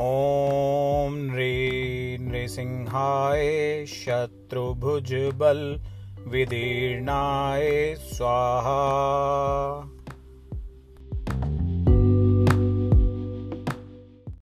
ॐ नृ नृसिंहाय शत्रुभुजबल विदीर्णाय स्वाहा।